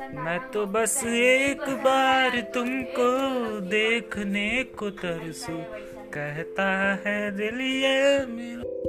मैं तो बस एक बार तुमको देखने को तरसू। कहता है दिल ये मेरा